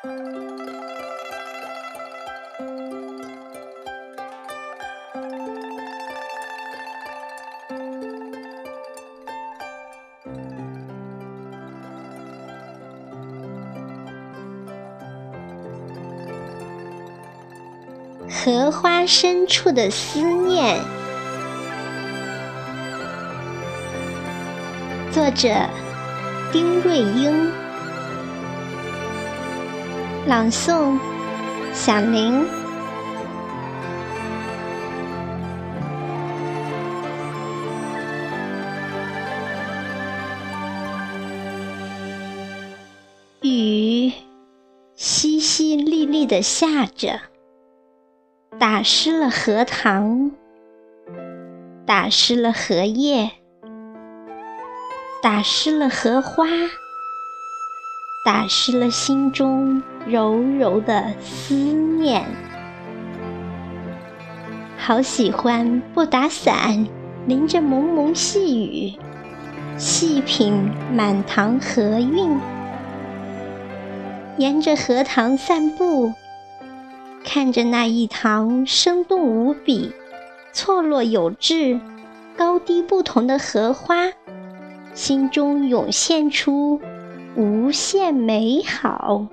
荷花深处的思念，作者丁瑞英，朗诵小林。雨淅淅沥沥的下着。打湿了荷塘，打湿了荷叶，打湿了荷花，打湿了心中柔柔的思念。好喜欢不打伞，淋着蒙蒙细雨，细品满塘荷韵，沿着荷塘散步。看着那一塘生动无比、错落有致、高低不同的荷花，心中涌现出无限美好。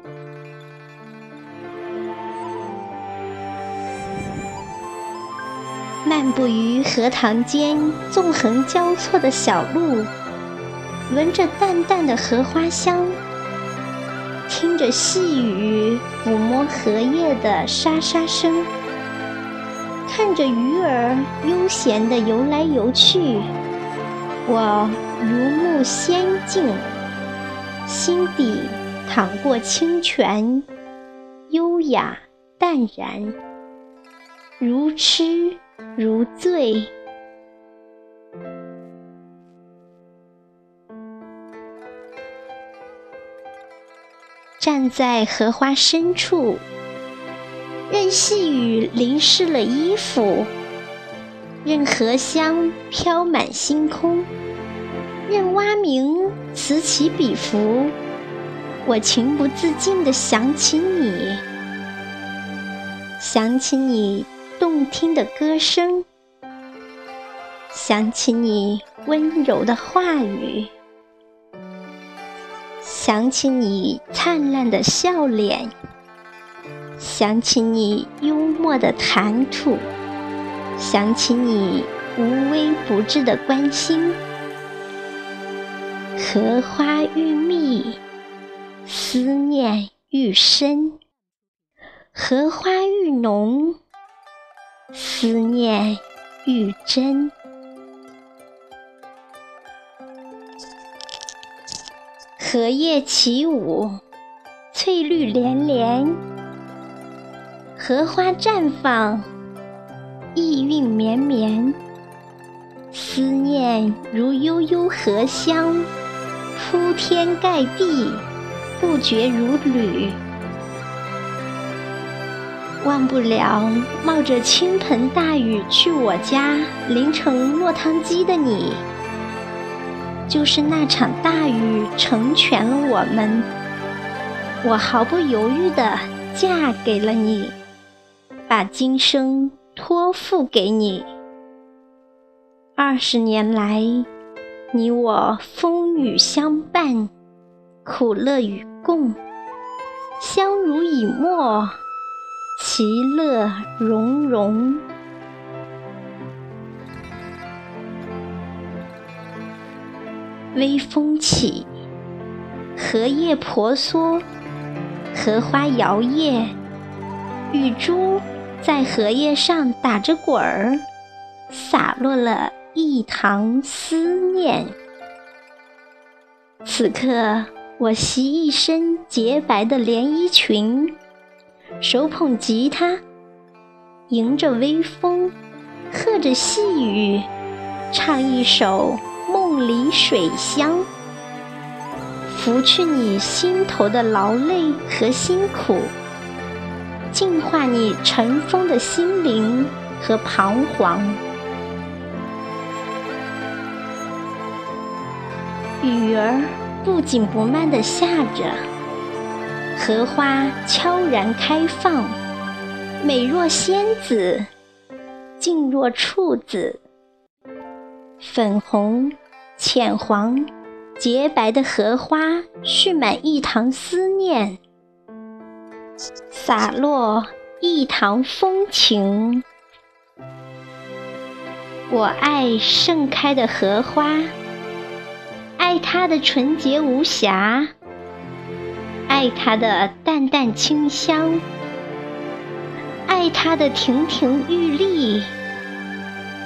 漫步于荷塘间纵横交错的小路，闻着淡淡的荷花香。听着细雨抚摸荷叶的沙沙声，看着鱼儿悠闲地游来游去，我如沐仙境，心底淌过清泉，优雅淡然，如痴如醉。站在荷花深处，任细雨淋湿了衣服，任荷香飘满星空，任蛙鸣此起彼伏，我情不自禁地想起你，想起你动听的歌声，想起你温柔的话语。想起你灿烂的笑脸，想起你幽默的谈吐，想起你无微不至的关心。荷花愈密，思念愈深；荷花愈浓，思念愈真。荷叶起舞，翠绿连连；荷花绽放，意韵绵绵。思念如悠悠荷香，铺天盖地，不绝如缕。忘不了冒着倾盆大雨去我家淋成落汤鸡的你。就是那场大雨成全了我们，我毫不犹豫地嫁给了你，把今生托付给你。二十年来，你我风雨相伴，苦乐与共，相濡以沫，其乐融融。微风起，荷叶婆娑，荷花摇曳，雨珠在荷叶上打着滚儿，洒落了一塘思念。此刻，我袭一身洁白的连衣裙，手捧吉他，迎着微风，和着细雨，唱一首。梦里水乡，拂去你心头的劳累和辛苦，净化你尘封的心灵和彷徨。雨儿不紧不慢地下着，荷花悄然开放，美若仙子，静若处子。粉红、浅黄、洁白的荷花蓄满一塘思念，洒落一塘风情。我爱盛开的荷花，爱它的纯洁无瑕，爱它的淡淡清香，爱它的亭亭玉立，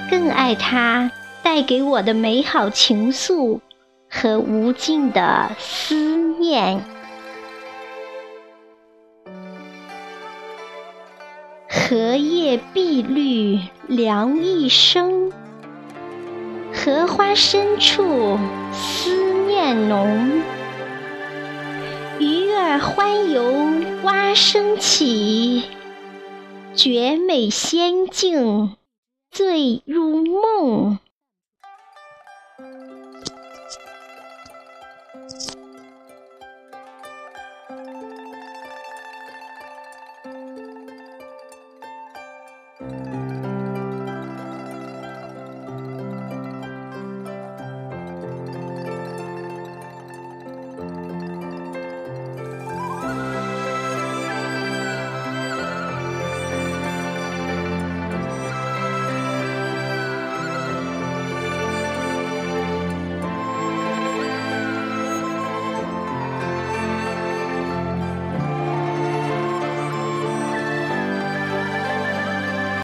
更爱它带给我的美好情愫和无尽的思念。荷叶碧绿凉一生，荷花深处思念浓。鱼儿欢游蛙声起，绝美仙境醉入梦。